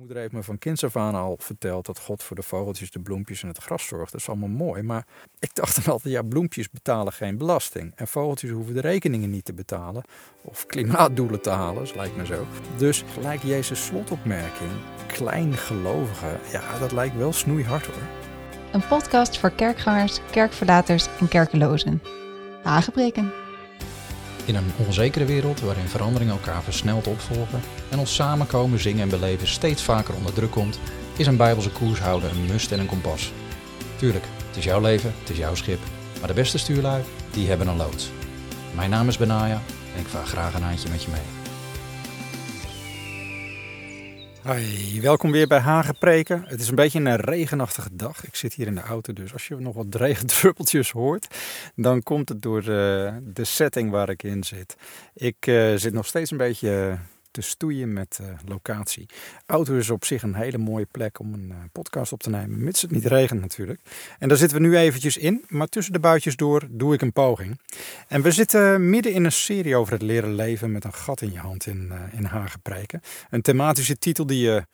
moeder heeft me van kinds af aan al verteld dat God voor de vogeltjes, de bloempjes en het gras zorgt. Dat is allemaal mooi. Maar ik dacht dan altijd, ja, bloempjes betalen geen belasting. En vogeltjes hoeven de rekeningen niet te betalen. Of klimaatdoelen te halen, dat lijkt me zo. Dus gelijk Jezus slotopmerking, kleingelovigen, ja, dat lijkt wel snoeihard hoor. Een podcast voor kerkgangers, kerkverlaters en kerkelozen. Hagebreken. In een onzekere wereld waarin veranderingen elkaar versneld opvolgen en ons samenkomen, zingen en beleven steeds vaker onder druk komt, is een bijbelse koershouden een must en een kompas. Tuurlijk, het is jouw leven, het is jouw schip, maar de beste stuurlui, die hebben een loods. Mijn naam is Benaya en ik vaar graag een handje met je mee. Hoi, welkom weer bij Hagen Preken. Het is een beetje een regenachtige dag. Ik zit hier in de auto, dus als je nog wat regendruppeltjes hoort, dan komt het door de, de setting waar ik in zit. Ik uh, zit nog steeds een beetje te stoeien met uh, locatie. Auto is op zich een hele mooie plek om een uh, podcast op te nemen, mits het niet regent natuurlijk. En daar zitten we nu eventjes in, maar tussen de buitjes door doe ik een poging. En we zitten midden in een serie over het leren leven met een gat in je hand in, uh, in Hagenpreken. Een thematische titel die je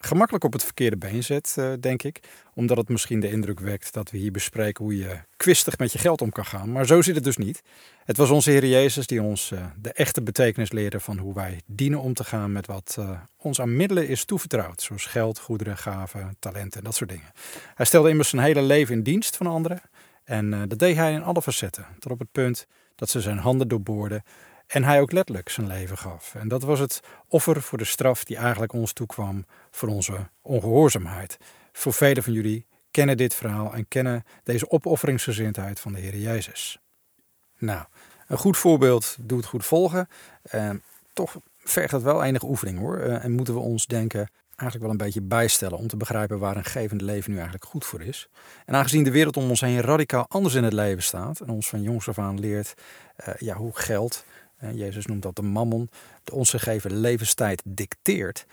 gemakkelijk op het verkeerde been zet, uh, denk ik. Omdat het misschien de indruk wekt dat we hier bespreken hoe je kwistig met je geld om kan gaan. Maar zo zit het dus niet. Het was onze Heer Jezus die ons uh, de echte betekenis leerde van hoe wij dienen om te gaan met wat uh, ons aan middelen is toevertrouwd. Zoals geld, goederen, gaven, talenten en dat soort dingen. Hij stelde immers zijn hele leven in dienst van anderen. En dat deed hij in alle facetten. Tot op het punt dat ze zijn handen doorboorden en hij ook letterlijk zijn leven gaf. En dat was het offer voor de straf die eigenlijk ons toekwam voor onze ongehoorzaamheid. Voor velen van jullie kennen dit verhaal en kennen deze opofferingsgezindheid van de Heer Jezus. Nou, een goed voorbeeld doet goed volgen. Eh, toch vergt dat wel enige oefening hoor. Eh, en moeten we ons denken eigenlijk wel een beetje bijstellen om te begrijpen waar een gevend leven nu eigenlijk goed voor is. En aangezien de wereld om ons heen radicaal anders in het leven staat en ons van jongs af aan leert uh, ja, hoe geld Jezus noemt dat de mammon, de ons gegeven levenstijd dicteert.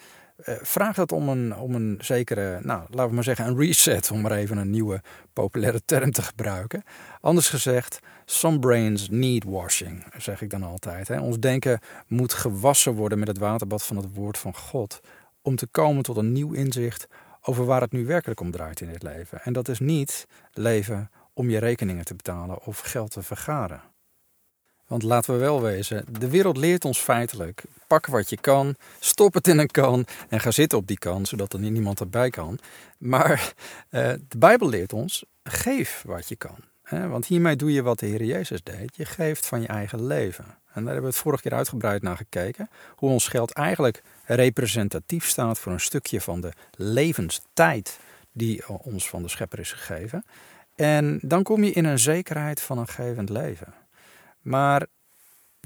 Uh, vraagt dat om een, om een zekere, nou, laten we maar zeggen, een reset, om maar even een nieuwe populaire term te gebruiken. Anders gezegd, some brains need washing, zeg ik dan altijd. Ons denken moet gewassen worden met het waterbad van het woord van God, om te komen tot een nieuw inzicht over waar het nu werkelijk om draait in dit leven. En dat is niet leven om je rekeningen te betalen of geld te vergaren. Want laten we wel wezen, de wereld leert ons feitelijk: pak wat je kan, stop het in een kan en ga zitten op die kan, zodat er niemand erbij kan. Maar uh, de Bijbel leert ons: geef wat je kan. Want hiermee doe je wat de Heer Jezus deed: je geeft van je eigen leven. En daar hebben we het vorige keer uitgebreid naar gekeken. Hoe ons geld eigenlijk representatief staat voor een stukje van de levenstijd die ons van de Schepper is gegeven. En dan kom je in een zekerheid van een gevend leven. Maar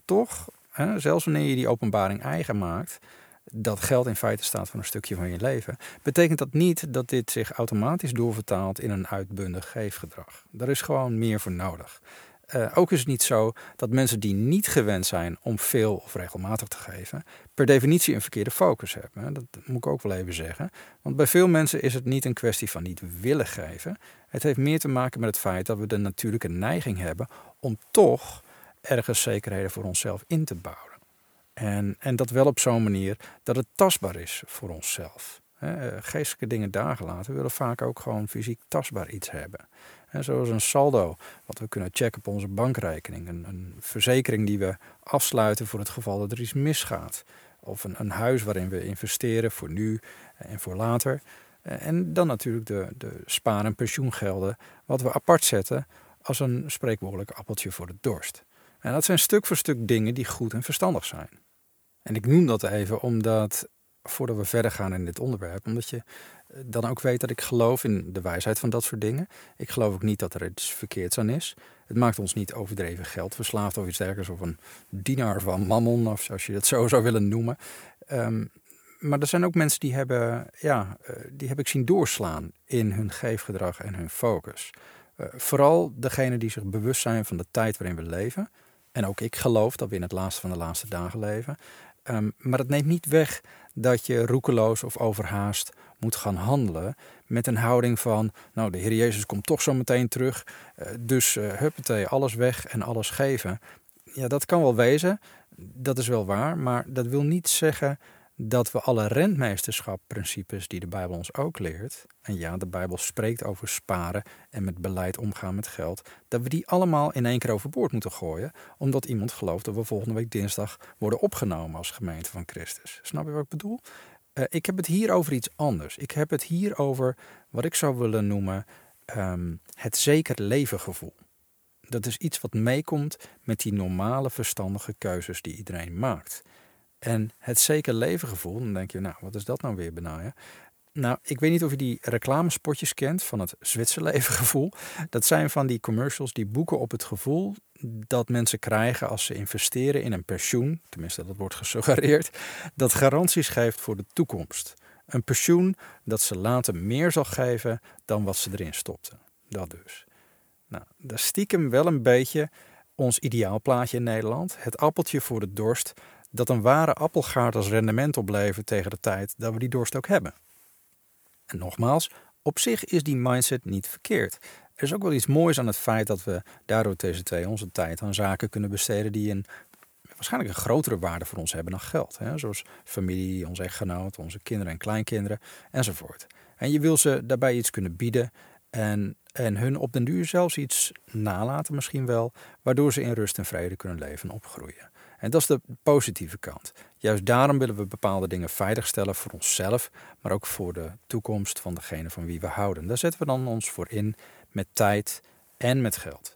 toch, hè, zelfs wanneer je die openbaring eigen maakt, dat geld in feite staat voor een stukje van je leven, betekent dat niet dat dit zich automatisch doorvertaalt in een uitbundig geefgedrag. Daar is gewoon meer voor nodig. Uh, ook is het niet zo dat mensen die niet gewend zijn om veel of regelmatig te geven, per definitie een verkeerde focus hebben. Dat moet ik ook wel even zeggen. Want bij veel mensen is het niet een kwestie van niet willen geven. Het heeft meer te maken met het feit dat we de natuurlijke neiging hebben om toch ergens zekerheden voor onszelf in te bouwen. En, en dat wel op zo'n manier dat het tastbaar is voor onszelf. Eh, geestelijke dingen daar gelaten, we willen vaak ook gewoon fysiek tastbaar iets hebben. zoals een saldo, wat we kunnen checken op onze bankrekening. Een, een, verzekering die we afsluiten voor het geval dat er iets misgaat. Of een, een huis waarin we investeren voor nu en voor later. Eh, en dan natuurlijk de, de spaar- en pensioengelden, wat we apart zetten als een spreekwoordelijk appeltje voor de dorst. En dat zijn stuk voor stuk dingen die goed en verstandig zijn. En ik noem dat even omdat, voordat we verder gaan in dit onderwerp, omdat je eh, dan ook weet dat ik geloof in de wijsheid van dat soort dingen. Ik geloof ook niet dat er iets verkeerds aan is. Het maakt ons niet overdreven geldverslaafd of iets dergelijks, of een dienaar van mammon, of als je dat zo zou willen noemen. Um, maar er zijn ook mensen die hebben, ja, eh, die heb ik zien doorslaan in hun geefgedrag en hun focus. Uh, vooral degene die zich bewust zijn van de tijd waarin we leven. En ook ik geloof dat we in het laatste van de laatste dagen leven. Um, maar het neemt niet weg dat je roekeloos of overhaast moet gaan handelen met een houding van, nou de Heer Jezus komt toch zo meteen terug, uh, dus uh, alles weg en alles geven. Ja, dat kan wel wezen, dat is wel waar, maar dat wil niet zeggen dat we alle rentmeesterschapprincipes die de Bijbel ons ook leert, en ja, de Bijbel spreekt over sparen en met beleid omgaan met geld, dat we die allemaal in één keer overboord moeten gooien, omdat iemand gelooft dat we volgende week dinsdag worden opgenomen als gemeente van Christus. Snap je wat ik bedoel? Uh, ik heb het hier over iets anders. Ik heb het hier over wat ik zou willen noemen um, het zeker leven gevoel. Dat is iets wat meekomt met die normale verstandige keuzes die iedereen maakt. En het zeker leven gevoel, dan denk je, nou, wat is dat nou weer benaaien? Nou, ik weet niet of je die reclamespotjes kent van het Zwitserleven gevoel. Dat zijn van die commercials die boeken op het gevoel dat mensen krijgen als ze investeren in een pensioen, tenminste dat wordt gesuggereerd, dat garanties geeft voor de toekomst. Een pensioen dat ze later meer zal geven dan wat ze erin stopten. Dat dus. Nou, dat stiekem wel een beetje ons ideaalplaatje in Nederland. Het appeltje voor de dorst dat een ware appelgaard als rendement oplevert tegen de tijd dat we die dorst ook hebben. En nogmaals, op zich is die mindset niet verkeerd. Er is ook wel iets moois aan het feit dat we daardoor twee onze tijd aan zaken kunnen besteden die een waarschijnlijk een grotere waarde voor ons hebben dan geld. Hè? Zoals familie, onze echtgenoot, onze kinderen en kleinkinderen enzovoort. En je wil ze daarbij iets kunnen bieden en, en hun op den duur zelfs iets nalaten misschien wel, waardoor ze in rust en vrede kunnen leven en opgroeien. En dat is de positieve kant. Juist daarom willen we bepaalde dingen veiligstellen voor onszelf, maar ook voor de toekomst van degene van wie we houden. Daar zetten we dan ons voor in met tijd en met geld.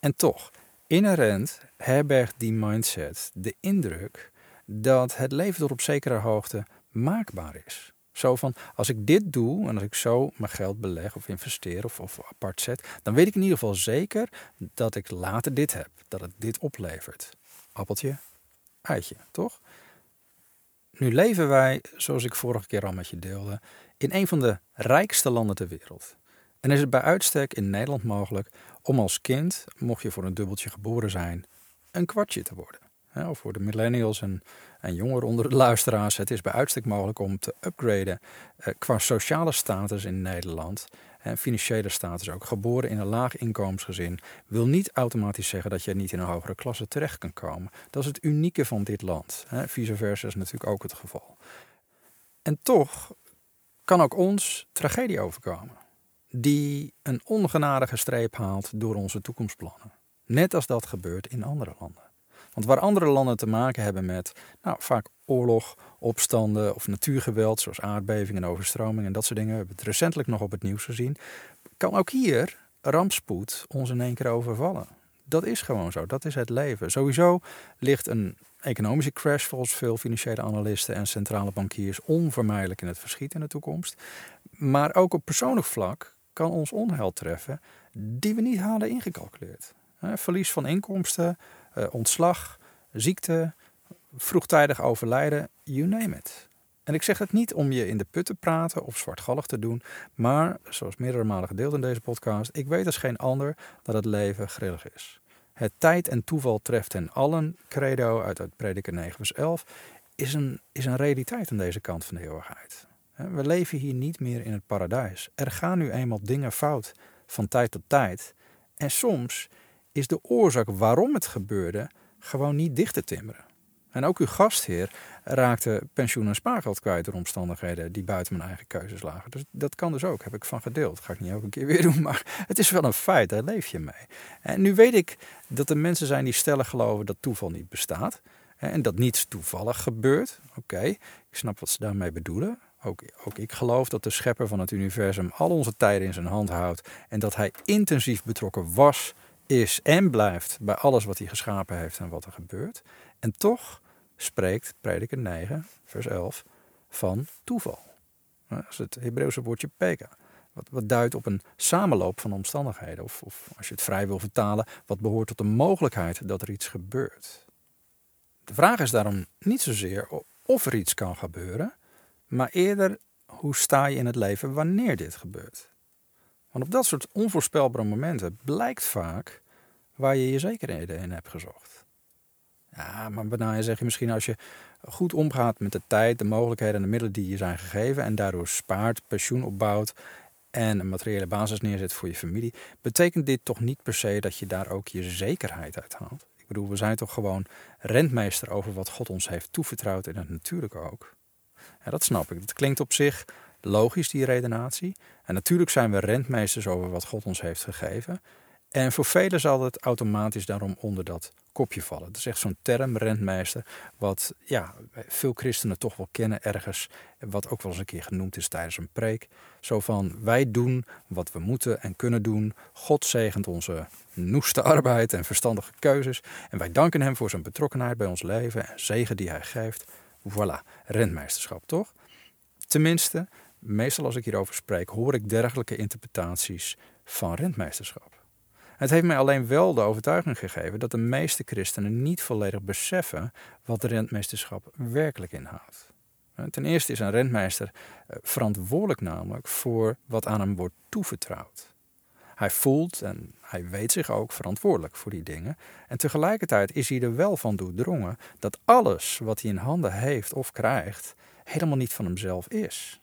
En toch, inherent herbergt die mindset de indruk dat het leven tot op zekere hoogte maakbaar is. Zo van, als ik dit doe en als ik zo mijn geld beleg of investeer of apart zet, dan weet ik in ieder geval zeker dat ik later dit heb, dat het dit oplevert appeltje, eitje, toch? Nu leven wij, zoals ik vorige keer al met je deelde, in een van de rijkste landen ter wereld. En is het bij uitstek in Nederland mogelijk om als kind, mocht je voor een dubbeltje geboren zijn, een kwartje te worden. Of voor de millennials en, en jongeren onder de luisteraars, het is bij uitstek mogelijk om te upgraden eh, qua sociale status in Nederland en financiële status ook. Geboren in een laag inkomensgezin wil niet automatisch zeggen dat je niet in een hogere klasse terecht kan komen. Dat is het unieke van dit land. Vice versa is natuurlijk ook het geval. En toch kan ook ons tragedie overkomen, die een ongenadige streep haalt door onze toekomstplannen. Net als dat gebeurt in andere landen. Want waar andere landen te maken hebben met nou, vaak oorlog, opstanden of natuurgeweld, zoals aardbevingen en overstromingen en dat soort dingen, we hebben het recentelijk nog op het nieuws gezien, kan ook hier rampspoed ons in één keer overvallen. Dat is gewoon zo, dat is het leven. Sowieso ligt een economische crash volgens veel financiële analisten en centrale bankiers onvermijdelijk in het verschiet in de toekomst. Maar ook op persoonlijk vlak kan ons onheil treffen die we niet hadden ingecalculeerd. Verlies van inkomsten, ontslag, ziekte, vroegtijdig overlijden, you name it. En ik zeg het niet om je in de put te praten of zwartgallig te doen, maar zoals meerdere malen gedeeld in deze podcast, ik weet als geen ander dat het leven grillig is. Het tijd en toeval treft hen allen, credo uit, uit Prediker 9 vers 11, is een, is een realiteit aan deze kant van de eeuwigheid. We leven hier niet meer in het paradijs. Er gaan nu eenmaal dingen fout van tijd tot tijd. En soms is de oorzaak waarom het gebeurde gewoon niet dicht te timmeren. En ook uw gastheer raakte pensioen en spaargeld kwijt door omstandigheden die buiten mijn eigen keuzes lagen. Dus dat kan dus ook, heb ik van gedeeld. Dat ga ik niet elke keer weer doen, maar het is wel een feit, daar leef je mee. En nu weet ik dat er mensen zijn die stellen geloven dat toeval niet bestaat. En dat niets toevallig gebeurt. Oké, ik snap wat ze daarmee bedoelen. Ook, ook ik geloof dat de schepper van het universum al onze tijden in zijn hand houdt. En dat hij intensief betrokken was is en blijft bij alles wat hij geschapen heeft en wat er gebeurt. En toch spreekt prediker 9, vers 11, van toeval. Dat is het Hebreeuwse woordje peka. Wat, duidt op een samenloop van omstandigheden. Of, of als je het vrij wil vertalen, wat behoort tot de mogelijkheid dat er iets gebeurt. De vraag is daarom niet zozeer of er iets kan gebeuren, maar eerder hoe sta je in het leven wanneer dit gebeurt. Want op dat soort onvoorspelbare momenten blijkt vaak waar je je zekerheden in hebt gezocht. Ja, maar bijna zeg je misschien als je goed omgaat met de tijd, de mogelijkheden en de middelen die je zijn gegeven en daardoor spaart, pensioen opbouwt en een materiële basis neerzet voor je familie, betekent dit toch niet per se dat je daar ook je zekerheid uit haalt. Ik bedoel, we zijn toch gewoon rentmeester over wat God ons heeft toevertrouwd en het natuurlijk ook. Ja, dat snap ik. Dat klinkt op zich logisch, die redenatie. En natuurlijk zijn we rentmeesters over wat God ons heeft gegeven. En voor velen zal het automatisch daarom onder dat kopje vallen. Dat is echt zo'n term, rentmeester, wat ja, veel christenen toch wel kennen ergens. Wat ook wel eens een keer genoemd is tijdens een preek. Zo van, wij doen wat we moeten en kunnen doen. God zegent onze noeste arbeid en verstandige keuzes. En wij danken hem voor zijn betrokkenheid bij ons leven en zegen die hij geeft. Voilà, rentmeesterschap toch? Tenminste, meestal als ik hierover spreek, hoor ik dergelijke interpretaties van rentmeesterschap. Het heeft mij alleen wel de overtuiging gegeven dat de meeste christenen niet volledig beseffen wat rentmeesterschap werkelijk inhoudt. Ten eerste is een rentmeester eh, verantwoordelijk namelijk voor wat aan hem wordt toevertrouwd. Hij voelt en hij weet zich ook verantwoordelijk voor die dingen. En tegelijkertijd is hij er wel van doordrongen dat alles wat hij in handen heeft of krijgt helemaal niet van hemzelf is.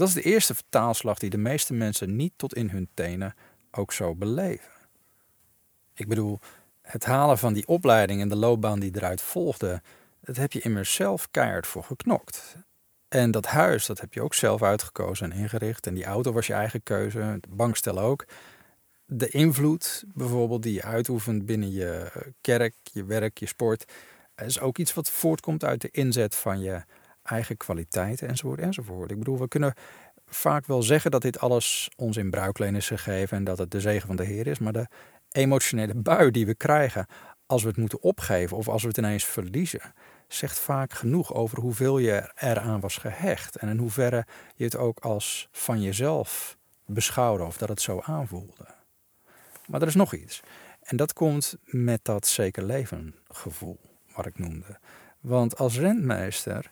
Dat is de eerste vertaalslag die de meeste mensen niet tot in hun tenen ook zo beleven. Ik bedoel, het halen van die opleiding en de loopbaan die eruit volgde, dat heb je immers zelf keihard voor geknokt. En dat huis, dat heb je ook zelf uitgekozen en ingericht. En die auto was je eigen keuze, de bankstel ook. De invloed bijvoorbeeld die je uitoefent binnen je kerk, je werk, je sport, is ook iets wat voortkomt uit de inzet van je eigen kwaliteiten enzovoort enzovoort. Ik bedoel, we kunnen vaak wel zeggen dat dit alles ons in bruikleen is gegeven en dat het de zegen van de Heer is, maar de emotionele bui die we krijgen als we het moeten opgeven of als we het ineens verliezen, zegt vaak genoeg over hoeveel je eraan was gehecht en in hoeverre je het ook als van jezelf beschouwde of dat het zo aanvoelde. Maar er is nog iets. En dat komt met dat zeker leven gevoel, wat ik noemde. Want als rentmeester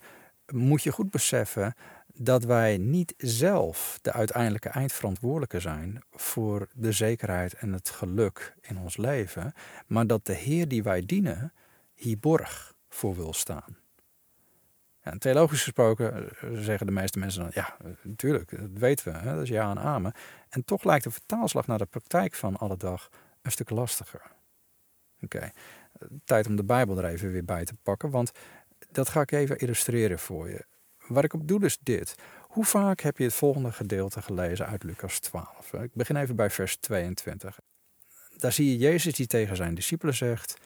moet je goed beseffen dat wij niet zelf de uiteindelijke eindverantwoordelijke zijn voor de zekerheid en het geluk in ons leven, maar dat de Heer die wij dienen hier borg voor wil staan. En theologisch gesproken eh, zeggen de meeste mensen dan, ja, natuurlijk, dat weten we, hè, dat is ja en amen. En toch lijkt de vertaalslag naar de praktijk van alle dag een stuk lastiger. Oké, tijd om de Bijbel er even weer bij te pakken, want dat ga ik even illustreren voor je. Waar ik op doe is dit. Hoe vaak heb je het volgende gedeelte gelezen uit Lucas 12? Ik begin even bij vers 22. Daar zie je Jezus die tegen zijn discipelen zegt: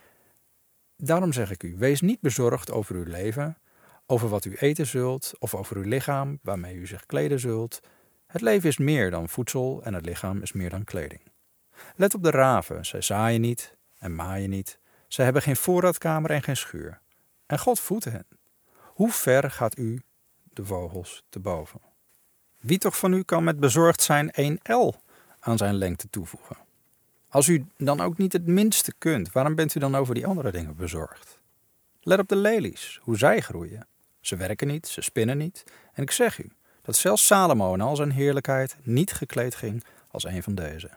Daarom zeg ik u, wees niet bezorgd over uw leven, over wat u eten zult, of over uw lichaam, waarmee u zich kleden zult. Het leven is meer dan voedsel en het lichaam is meer dan kleding. Let op de raven, zij zaaien niet en maaien niet. Zij hebben geen voorraadkamer en geen schuur. En God voedt hen. Hoe ver gaat u de vogels te boven. Wie toch van u kan met bezorgd zijn 1 L aan zijn lengte toevoegen? Als u dan ook niet het minste kunt, waarom bent u dan over die andere dingen bezorgd? Let op de lelies, hoe zij groeien. Ze werken niet, ze spinnen niet. En ik zeg u dat zelfs Salomo in al zijn heerlijkheid niet gekleed ging als een van deze.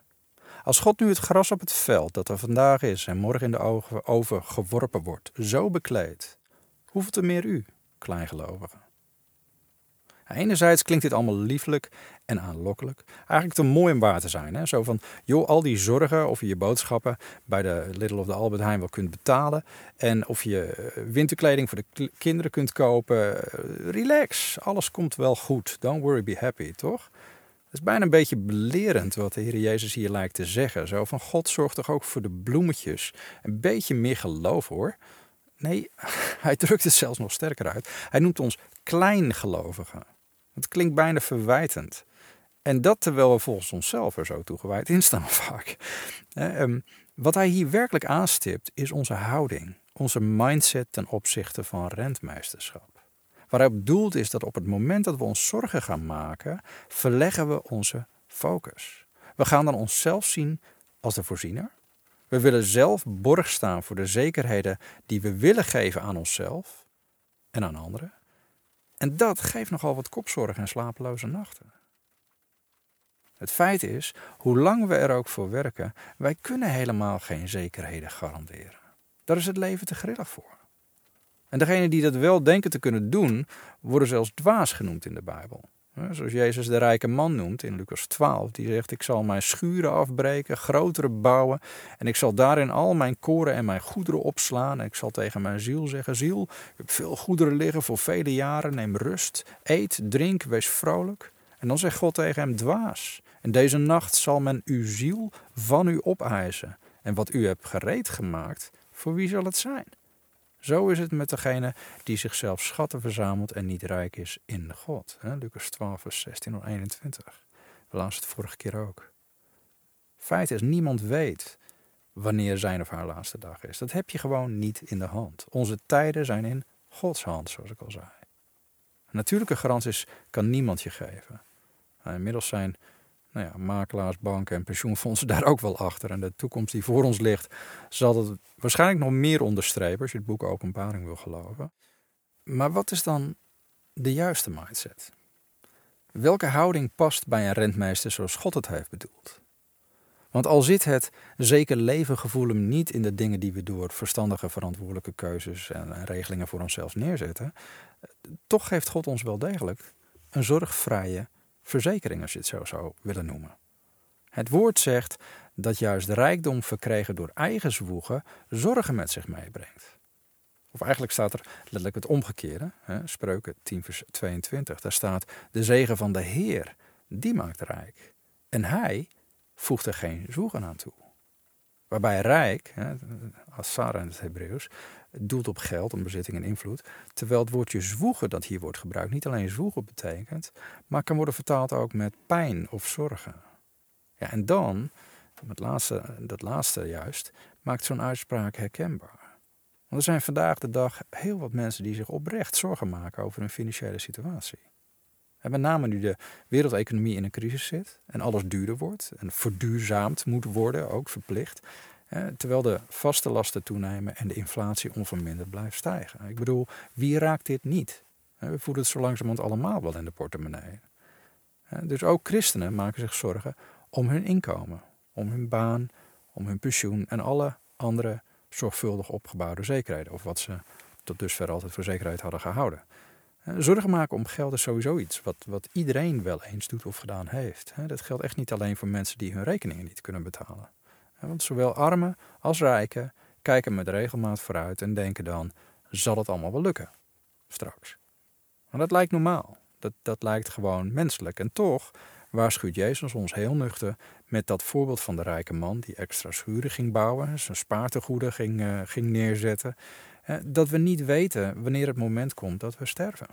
Als God nu het gras op het veld dat er vandaag is en morgen in de oven geworpen wordt, zo bekleedt, hoeveel te meer u, kleingelovigen? Enerzijds klinkt dit allemaal lieflijk en aanlokkelijk. Eigenlijk te mooi om waar te zijn. Hè? Zo van, joh, al die zorgen of je je boodschappen bij de Little of the Albert Heijn wel kunt betalen. En of je eh, winterkleding voor de kinderen kunt kopen. Eh, relax, alles komt wel goed. Don't worry, be happy, toch? Het is bijna een beetje belerend wat de Heer Jezus hier lijkt te zeggen. Zo van, God zorgt toch ook voor de bloemetjes. Een beetje meer geloof hoor. Nee, hij drukt het zelfs nog sterker uit. Hij noemt ons kleingelovigen. Het klinkt bijna verwijtend. En dat terwijl we volgens onszelf er zo toegewijd in staan vaak. Ehm, wat hij hier werkelijk aanstipt is onze houding, onze mindset ten opzichte van rentmeesterschap. Waar hij doelt is dat op het moment dat we ons zorgen gaan maken, verleggen we onze focus. We gaan dan onszelf zien als de voorziener. We willen zelf borg staan voor de zekerheden die we willen geven aan onszelf en aan anderen. En dat geeft nogal wat kopzorg en slapeloze nachten. Het feit is, hoe lang we er ook voor werken, wij kunnen helemaal geen zekerheden garanderen. Daar is het leven te grillig voor. En degenen die dat wel denken te kunnen doen, worden zelfs dwaas genoemd in de Bijbel. Zoals Jezus de rijke man noemt in Lucas 12. Die zegt, ik zal mijn schuren afbreken, grotere bouwen. En ik zal daarin al mijn koren en mijn goederen opslaan. En ik zal tegen mijn ziel zeggen, ziel, je hebt veel goederen liggen voor vele jaren. Neem rust, eet, drink, wees vrolijk. En dan zegt God tegen hem, dwaas. En deze nacht zal men uw ziel van u opeisen. En wat u hebt gereed gemaakt, voor wie zal het zijn? Zo is het met degene die zichzelf schatten verzamelt en niet rijk is in God. Lucas 12, vers 16 en 21. We lazen het vorige keer ook. Feit is, niemand weet wanneer zijn of haar laatste dag is. Dat heb je gewoon niet in de hand. Onze tijden zijn in Gods hand, zoals ik al zei. Natuurlijke garanties kan niemand je geven. Inmiddels zijn nou ja, makelaars, banken en pensioenfondsen daar ook wel achter. En de toekomst die voor ons ligt, zal het waarschijnlijk nog meer onderstrepen als je het boek Openbaring wil geloven. Maar wat is dan de juiste mindset? Welke houding past bij een rentmeester zoals God het heeft bedoeld? Want al zit het zeker levengevoel hem niet in de dingen die we door verstandige, verantwoordelijke keuzes en regelingen voor onszelf neerzetten, toch geeft God ons wel degelijk een zorgvrije verzekering, als je het zo zou willen noemen. Het woord zegt dat juist rijkdom verkregen door eigen zwoegen zorgen met zich meebrengt. Of eigenlijk staat er letterlijk het omgekeerde, hè, Spreuken 10 vers 22. Daar staat, de zegen van de Heer, die maakt rijk. En hij voegt er geen zwoegen aan toe. Waarbij rijk, hè, als Sarah in het Hebreeuws, doelt op geld, om bezitting en invloed. Terwijl het woordje zwoegen dat hier wordt gebruikt niet alleen zwoegen betekent, maar kan worden vertaald ook met pijn of zorgen. Ja, en dan, het laatste, dat laatste juist, maakt zo'n uitspraak herkenbaar. Want er zijn vandaag de dag heel wat mensen die zich oprecht zorgen maken over hun financiële situatie. En met name nu de wereldeconomie in een crisis zit en alles duurder wordt en verduurzaamd moet worden, ook verplicht, terwijl de vaste lasten toenemen en de inflatie onverminderd blijft stijgen. Ik bedoel, wie raakt dit niet? We voelen het zo langzamerhand allemaal wel in de portemonnee. Dus ook christenen maken zich zorgen om hun inkomen, om hun baan, om hun pensioen en alle andere zorgvuldig opgebouwde zekerheden, of wat ze tot dusver altijd voor zekerheid hadden gehouden. Zorgen maken om geld is sowieso iets wat, wat iedereen wel eens doet of gedaan heeft. Dat geldt echt niet alleen voor mensen die hun rekeningen niet kunnen betalen. Want zowel armen als rijken kijken met regelmaat vooruit en denken dan: zal het allemaal wel lukken? Straks. Maar dat lijkt normaal. Dat, dat lijkt gewoon menselijk. En toch waarschuwt Jezus ons heel nuchter met dat voorbeeld van de rijke man die extra schuren ging bouwen, zijn spaartegoeden ging, uh, ging neerzetten, dat we niet weten wanneer het moment komt dat we sterven.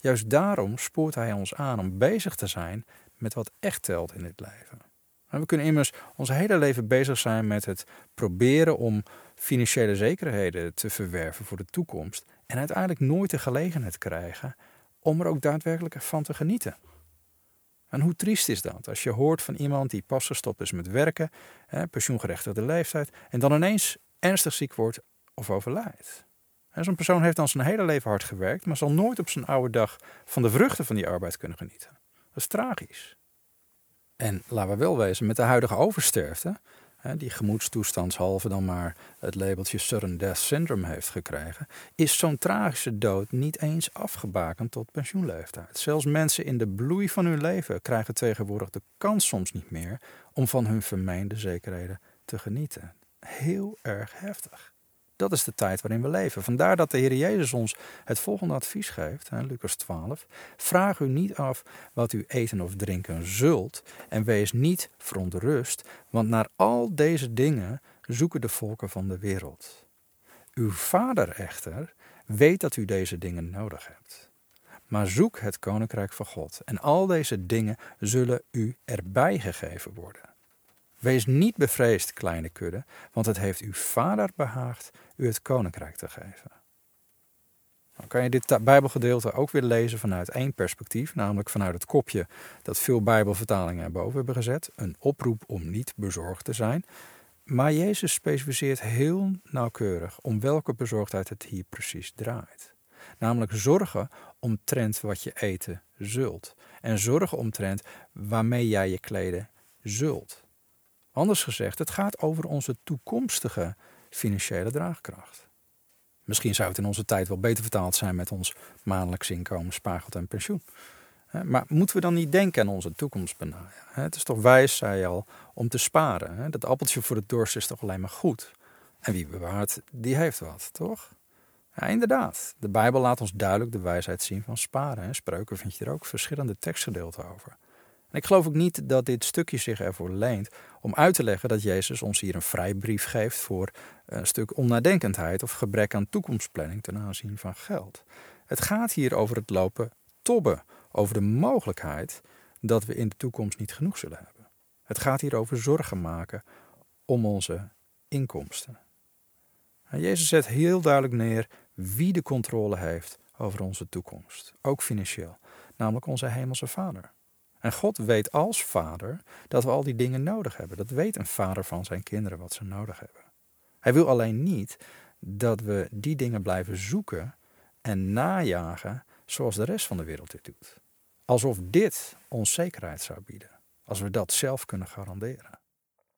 Juist daarom spoort hij ons aan om bezig te zijn met wat echt telt in dit leven. We kunnen immers ons hele leven bezig zijn met het proberen om financiële zekerheden te verwerven voor de toekomst en uiteindelijk nooit de gelegenheid krijgen om er ook daadwerkelijk van te genieten. En hoe triest is dat als je hoort van iemand die pas gestopt is met werken, pensioengerechtigde leeftijd, en dan ineens ernstig ziek wordt of overlijdt? Zo'n persoon heeft dan zijn hele leven hard gewerkt, maar zal nooit op zijn oude dag van de vruchten van die arbeid kunnen genieten. Dat is tragisch. En laten we wel wezen, met de huidige oversterfte, die gemoedstoestandshalve dan maar het labeltje sudden death syndrome heeft gekregen, is zo'n tragische dood niet eens afgebakend tot pensioenleeftijd. Zelfs mensen in de bloei van hun leven krijgen tegenwoordig de kans soms niet meer om van hun vermeende zekerheden te genieten. Heel erg heftig. Dat is de tijd waarin we leven. Vandaar dat de Heer Jezus ons het volgende advies geeft, hè, Lucas 12. Vraag u niet af wat u eten of drinken zult en wees niet verontrust, want naar al deze dingen zoeken de volken van de wereld. Uw vader echter weet dat u deze dingen nodig hebt. Maar zoek het koninkrijk van God en al deze dingen zullen u erbij gegeven worden. Wees niet bevreesd, kleine kudde, want het heeft uw vader behaagd u het koninkrijk te geven. Dan kan je dit Bijbelgedeelte ook weer lezen vanuit één perspectief, namelijk vanuit het kopje dat veel Bijbelvertalingen erboven hebben gezet: een oproep om niet bezorgd te zijn. Maar Jezus specificeert heel nauwkeurig om welke bezorgdheid het hier precies draait. Namelijk zorgen omtrent wat je eten zult. En zorgen omtrent waarmee jij je kleden zult. Anders gezegd, het gaat over onze toekomstige financiële draagkracht. Misschien zou het in onze tijd wel beter vertaald zijn met ons maandelijks inkomen, spaargeld en pensioen. Maar moeten we dan niet denken aan onze toekomst benaaien? Het is toch wijs, zei je al, om te sparen. Dat appeltje voor de dorst is toch alleen maar goed? En wie bewaart, die heeft wat, toch? Ja, inderdaad. De Bijbel laat ons duidelijk de wijsheid zien van sparen. Spreuken vind je er ook verschillende tekstgedeelten over. En ik geloof ook niet dat dit stukje zich ervoor leent om uit te leggen dat Jezus ons hier een vrijbrief geeft voor een stuk onnadenkendheid of gebrek aan toekomstplanning ten aanzien van geld. Het gaat hier over het lopen tobben, over de mogelijkheid dat we in de toekomst niet genoeg zullen hebben. Het gaat hier over zorgen maken om onze inkomsten. En Jezus zet heel duidelijk neer wie de controle heeft over onze toekomst, ook financieel, namelijk onze hemelse Vader. En God weet als vader dat we al die dingen nodig hebben. Dat weet een vader van zijn kinderen wat ze nodig hebben. Hij wil alleen niet dat we die dingen blijven zoeken en najagen zoals de rest van de wereld dit doet. Alsof dit ons zekerheid zou bieden, als we dat zelf kunnen garanderen.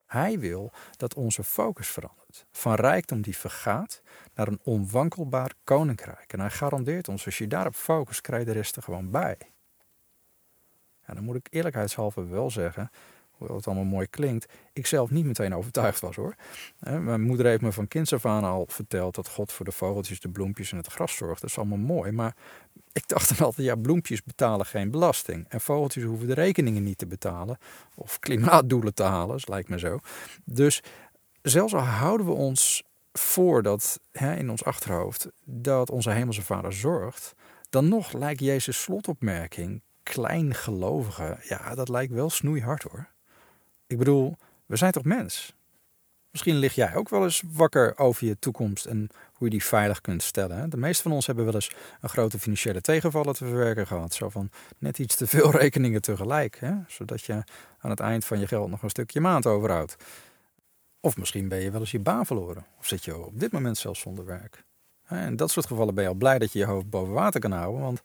Hij wil dat onze focus verandert. Van rijkdom die vergaat naar een onwankelbaar koninkrijk. En hij garandeert ons, als je daarop focust, krijg je de rest er gewoon bij. Dan moet ik eerlijkheidshalve wel zeggen, hoewel het allemaal mooi klinkt, ik zelf niet meteen overtuigd was hoor. Mijn moeder heeft me van kinds af aan al verteld dat God voor de vogeltjes, de bloempjes en het gras zorgt. Dat is allemaal mooi, maar ik dacht dan altijd, ja, bloempjes betalen geen belasting. En vogeltjes hoeven de rekeningen niet te betalen. Of klimaatdoelen te halen, dat lijkt me zo. Dus zelfs al houden we ons voor dat hè, in ons achterhoofd dat onze hemelse vader zorgt, dan nog lijkt Jezus slotopmerking kleingelovigen, ja, dat lijkt wel snoeihard hoor. Ik bedoel, we zijn toch mens? Misschien lig jij ook wel eens wakker over je toekomst en hoe je die veilig kunt stellen. De meeste van ons hebben wel eens een grote financiële tegenvallen te verwerken gehad. Zo van net iets te veel rekeningen tegelijk. Hè? Zodat je aan het eind van je geld nog een stukje maand overhoudt. Of misschien ben je wel eens je baan verloren. Of zit je op dit moment zelfs zonder werk. In dat soort gevallen ben je al blij dat je je hoofd boven water kan houden. Want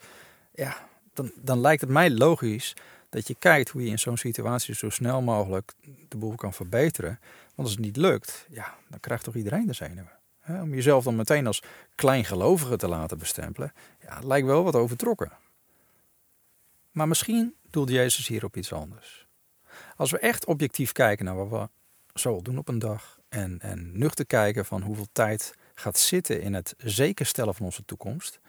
ja, dan, dan lijkt het mij logisch dat je kijkt hoe je in zo'n situatie zo snel mogelijk de boel kan verbeteren. Want als het niet lukt, ja, dan krijgt toch iedereen de zenuwen. Om jezelf dan meteen als kleingelovige te laten bestempelen, ja, lijkt wel wat overtrokken. Maar misschien doelt Jezus hier op iets anders. Als we echt objectief kijken naar wat we zo doen op een dag en, en nuchter kijken van hoeveel tijd gaat zitten in het zekerstellen van onze toekomst,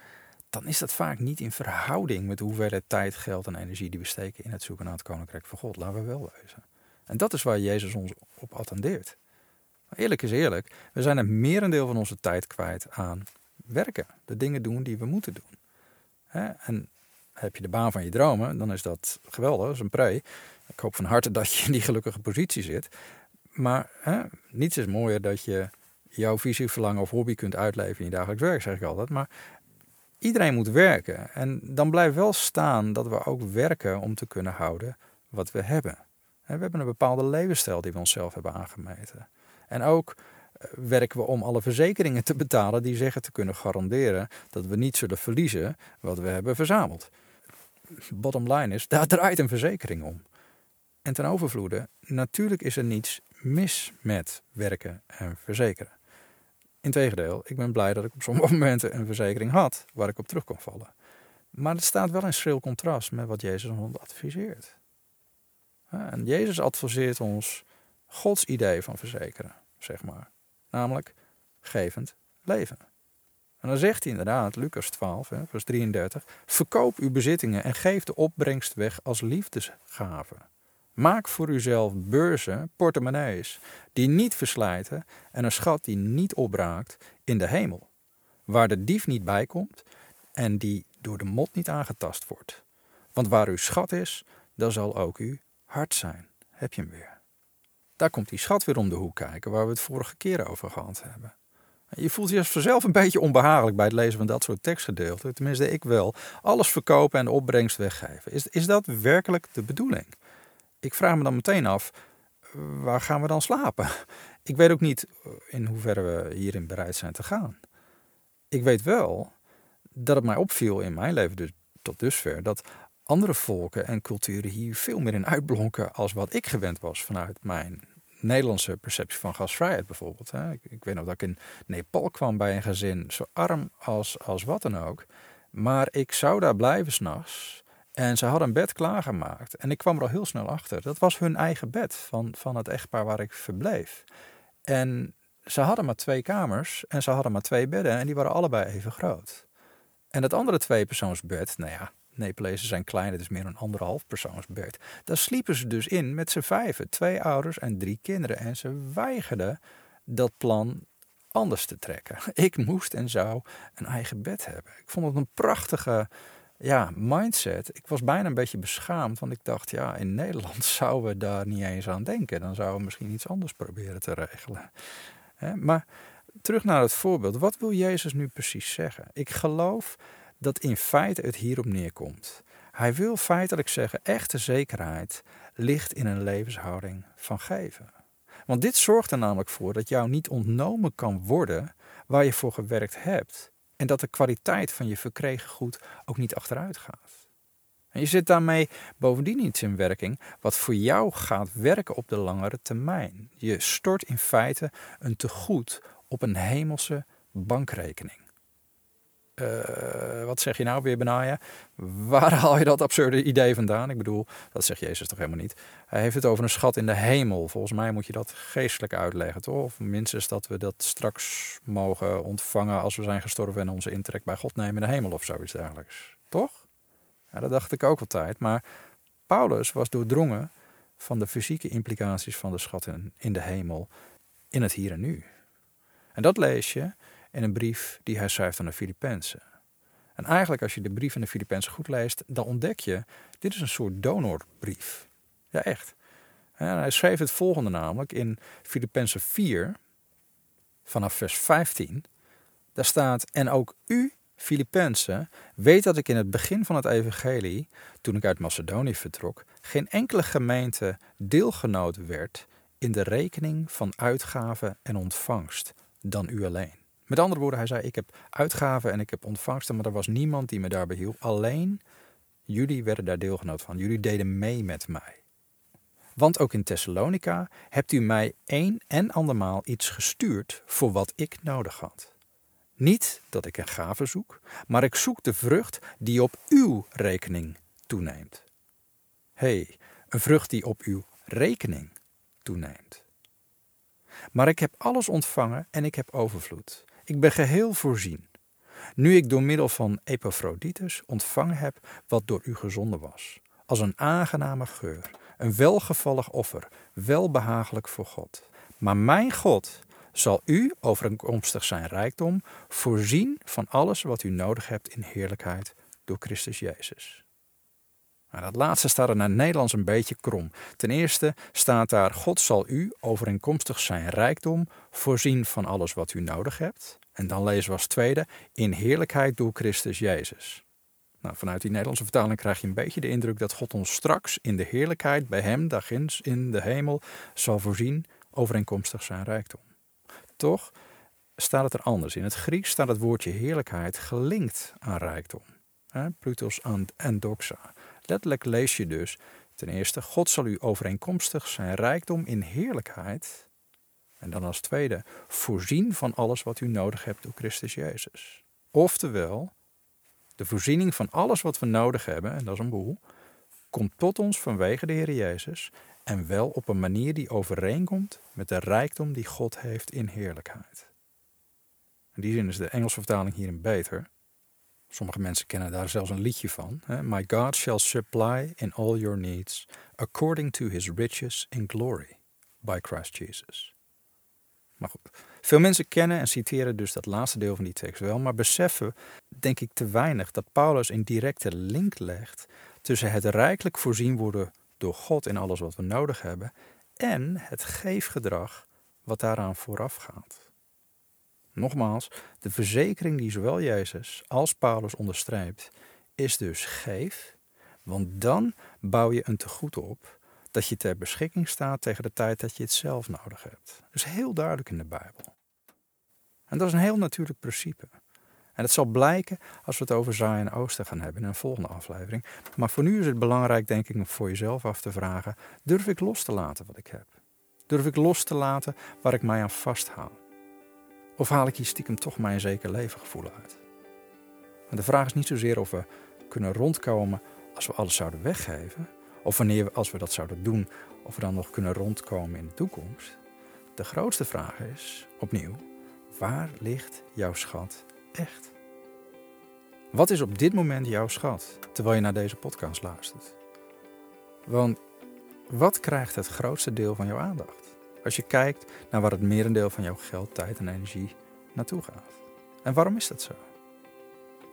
dan is dat vaak niet in verhouding met de hoeveelheid tijd, geld en energie die we steken in het zoeken naar het koninkrijk van God. Laten we wel wezen. En dat is waar Jezus ons op attendeert. Maar eerlijk is eerlijk, we zijn een merendeel van onze tijd kwijt aan werken. De dingen doen die we moeten doen. En heb je de baan van je dromen, dan is dat geweldig, dat is een pre. Ik hoop van harte dat je in die gelukkige positie zit. Maar hè, niets is mooier dat je jouw visie, verlangen of hobby kunt uitleven in je dagelijks werk, zeg ik altijd. Maar iedereen moet werken. En dan blijft wel staan dat we ook werken om te kunnen houden wat we hebben. We hebben een bepaalde levensstijl die we onszelf hebben aangemeten. En ook eh, werken we om alle verzekeringen te betalen die zeggen te kunnen garanderen dat we niet zullen verliezen wat we hebben verzameld. Bottom line is, daar draait een verzekering om. En ten overvloede, natuurlijk is er niets mis met werken en verzekeren. Integendeel, ik ben blij dat ik op sommige momenten een verzekering had waar ik op terug kon vallen. Maar het staat wel in schril contrast met wat Jezus ons adviseert. En Jezus adviseert ons Gods idee van verzekeren, zeg maar. Namelijk gevend leven. En dan zegt hij inderdaad, Lucas 12, vers 33, verkoop uw bezittingen en geef de opbrengst weg als liefdesgave. Maak voor uzelf beurzen, portemonnees, die niet verslijten en een schat die niet opraakt in de hemel, waar de dief niet bij komt en die door de mot niet aangetast wordt. Want waar uw schat is, daar zal ook uw hart zijn. Heb je hem weer. Daar komt die schat weer om de hoek kijken, waar we het vorige keer over gehad hebben. Je voelt je vanzelf een beetje onbehagelijk bij het lezen van dat soort tekstgedeelten. Tenminste, ik wel. Alles verkopen en de opbrengst weggeven. Is, is dat werkelijk de bedoeling? Ik vraag me dan meteen af, waar gaan we dan slapen? Ik weet ook niet in hoeverre we hierin bereid zijn te gaan. Ik weet wel dat het mij opviel in mijn leven dus tot dusver dat andere volken en culturen hier veel meer in uitblonken als wat ik gewend was vanuit mijn Nederlandse perceptie van gasvrijheid bijvoorbeeld. Ik, weet nog dat ik in Nepal kwam bij een gezin, zo arm als, als wat dan ook. Maar ik zou daar blijven s'nachts En ze hadden een bed klaargemaakt. En ik kwam er al heel snel achter. Dat was hun eigen bed van, van het echtpaar waar ik verbleef. En ze hadden maar twee kamers en ze hadden maar twee bedden. En die waren allebei even groot. En het andere tweepersoonsbed, nou ja, Nepalezen zijn klein, het is meer een anderhalf persoonsbed. Daar sliepen ze dus in met z'n vijven. Twee ouders en drie kinderen. En ze weigerden dat plan anders te trekken. Ik moest en zou een eigen bed hebben. Ik vond het een prachtige ja, mindset. Ik was bijna een beetje beschaamd, want ik dacht, ja, in Nederland zouden we daar niet eens aan denken. Dan zouden we misschien iets anders proberen te regelen. Maar terug naar het voorbeeld. Wat wil Jezus nu precies zeggen? Ik geloof dat in feite het hierop neerkomt. Hij wil feitelijk zeggen, echte zekerheid ligt in een levenshouding van geven. Want dit zorgt er namelijk voor dat jou niet ontnomen kan worden waar je voor gewerkt hebt. En dat de kwaliteit van je verkregen goed ook niet achteruit gaat. En je zit daarmee bovendien iets in werking wat voor jou gaat werken op de langere termijn. Je stort in feite een tegoed op een hemelse bankrekening. Uh, wat zeg je nou weer, Benaja? Waar haal je dat absurde idee vandaan? Ik bedoel, dat zegt Jezus toch helemaal niet? Hij heeft het over een schat in de hemel. Volgens mij moet je dat geestelijk uitleggen, toch? Of minstens dat we dat straks mogen ontvangen als we zijn gestorven en onze intrek bij God nemen in de hemel of zoiets dergelijks. Toch? Ja, dat dacht ik ook altijd. Maar Paulus was doordrongen van de fysieke implicaties van de schatten in de hemel in het hier en nu. En dat lees je in een brief die hij schrijft aan de Filippenzen. En eigenlijk als je de brief aan de Filippenzen goed leest, dan ontdek je, dit is een soort donorbrief. Ja, echt. En hij schreef het volgende namelijk in Filippenzen 4, vanaf vers 15. Daar staat, en ook u, Filippenzen, weet dat ik in het begin van het evangelie, toen ik uit Macedonië vertrok, geen enkele gemeente deelgenoot werd in de rekening van uitgaven en ontvangst dan u alleen. Met andere woorden, hij zei: Ik heb uitgaven en ik heb ontvangsten, maar er was niemand die me daarbij hielp. Alleen jullie werden daar deelgenoot van. Jullie deden mee met mij. Want ook in Thessalonica hebt u mij een en andermaal iets gestuurd voor wat ik nodig had. Niet dat ik een gave zoek, maar ik zoek de vrucht die op uw rekening toeneemt. Hé, hey, een vrucht die op uw rekening toeneemt. Maar ik heb alles ontvangen en ik heb overvloed. Ik ben geheel voorzien. Nu ik door middel van Epaphroditus ontvangen heb wat door u gezonden was. Als een aangename geur, een welgevallig offer, welbehagelijk voor God. Maar mijn God zal u, overeenkomstig zijn rijkdom, voorzien van alles wat u nodig hebt in heerlijkheid door Christus Jezus. Nou, dat laatste staat er naar Nederlands een beetje krom. Ten eerste staat daar: God zal u, overeenkomstig zijn rijkdom, voorzien van alles wat u nodig hebt. En dan lezen we als tweede: in heerlijkheid door Christus Jezus. Nou, vanuit die Nederlandse vertaling krijg je een beetje de indruk dat God ons straks in de heerlijkheid bij Hem, daarginds in de hemel, zal voorzien, overeenkomstig zijn rijkdom. Toch staat het er anders. In het Grieks staat het woordje heerlijkheid gelinkt aan rijkdom. Plutos en doxa. Letterlijk lees je dus ten eerste, God zal u overeenkomstig zijn rijkdom in heerlijkheid, en dan als tweede, voorzien van alles wat u nodig hebt door Christus Jezus. Oftewel, de voorziening van alles wat we nodig hebben, en dat is een boel, komt tot ons vanwege de Heer Jezus en wel op een manier die overeenkomt met de rijkdom die God heeft in heerlijkheid. In die zin is de Engelse vertaling hierin beter. Sommige mensen kennen daar zelfs een liedje van. My God shall supply in all your needs according to his riches in glory by Christ Jesus. Maar goed, veel mensen kennen en citeren dus dat laatste deel van die tekst wel, maar beseffen, denk ik, te weinig dat Paulus een directe link legt tussen het rijkelijk voorzien worden door God in alles wat we nodig hebben en het geefgedrag wat daaraan vooraf gaat. Nogmaals, de verzekering die zowel Jezus als Paulus onderstreept, is dus geef, want dan bouw je een tegoed op dat je ter beschikking staat tegen de tijd dat je het zelf nodig hebt. Dat is heel duidelijk in de Bijbel. En dat is een heel natuurlijk principe. En het zal blijken als we het over zaaien en oosten gaan hebben in een volgende aflevering. Maar voor nu is het belangrijk, denk ik, om voor jezelf af te vragen: durf ik los te laten wat ik heb? Durf ik los te laten waar ik mij aan vasthoud? Of haal ik hier stiekem toch mijn zeker levengevoel uit? En de vraag is niet zozeer of we kunnen rondkomen als we alles zouden weggeven, of wanneer we, als we dat zouden doen, of we dan nog kunnen rondkomen in de toekomst. De grootste vraag is, opnieuw, waar ligt jouw schat echt? Wat is op dit moment jouw schat, terwijl je naar deze podcast luistert? Want wat krijgt het grootste deel van jouw aandacht? Als je kijkt naar waar het merendeel van jouw geld, tijd en energie naartoe gaat. En waarom is dat zo?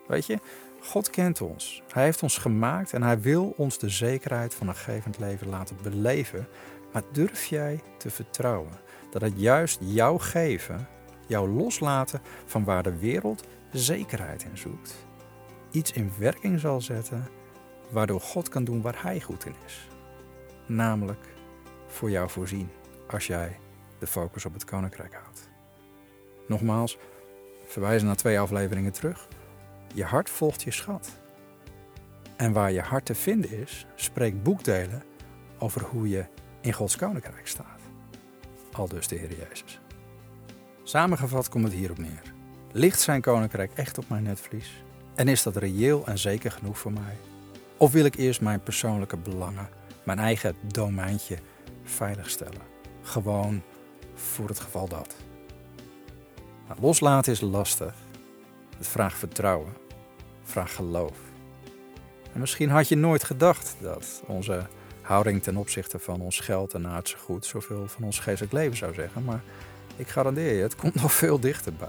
Weet je, God kent ons. Hij heeft ons gemaakt en hij wil ons de zekerheid van een gevend leven laten beleven. Maar durf jij te vertrouwen dat het juist jouw geven, jouw loslaten van waar de wereld zekerheid in zoekt, iets in werking zal zetten waardoor God kan doen waar hij goed in is? Namelijk voor jou voorzien als jij de focus op het koninkrijk houdt. Nogmaals, verwijzen naar twee afleveringen terug. Je hart volgt je schat. En waar je hart te vinden is, spreekt boekdelen over hoe je in Gods koninkrijk staat. Al dus de Heer Jezus. Samengevat komt het hierop neer. Ligt zijn koninkrijk echt op mijn netvlies? En is dat reëel en zeker genoeg voor mij? Of wil ik eerst mijn persoonlijke belangen, mijn eigen domeintje veiligstellen? Gewoon voor het geval dat. Loslaten is lastig. Het vraagt vertrouwen, vraagt geloof. En misschien had je nooit gedacht dat onze houding ten opzichte van ons geld en aardse goed zoveel van ons geestelijk leven zou zeggen. Maar ik garandeer je, het komt nog veel dichterbij.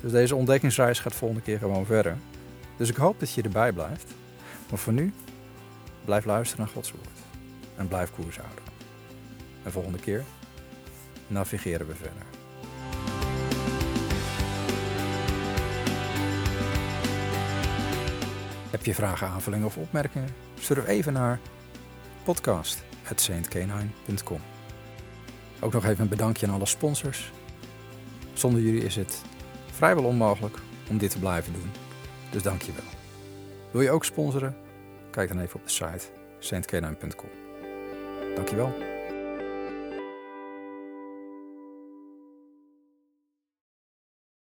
Dus deze ontdekkingsreis gaat volgende keer gewoon verder. Dus ik hoop dat je erbij blijft. Maar voor nu, blijf luisteren naar Gods woord. En blijf koers houden. En volgende keer navigeren we verder. Heb je vragen, aanvullingen of opmerkingen? Surf even naar podcast.saintcanine.com Ook nog even een bedankje aan alle sponsors. Zonder jullie is het vrijwel onmogelijk om dit te blijven doen. Dus dank je wel. Wil je ook sponsoren? Kijk dan even op de site saintcanine.com Dankjewel.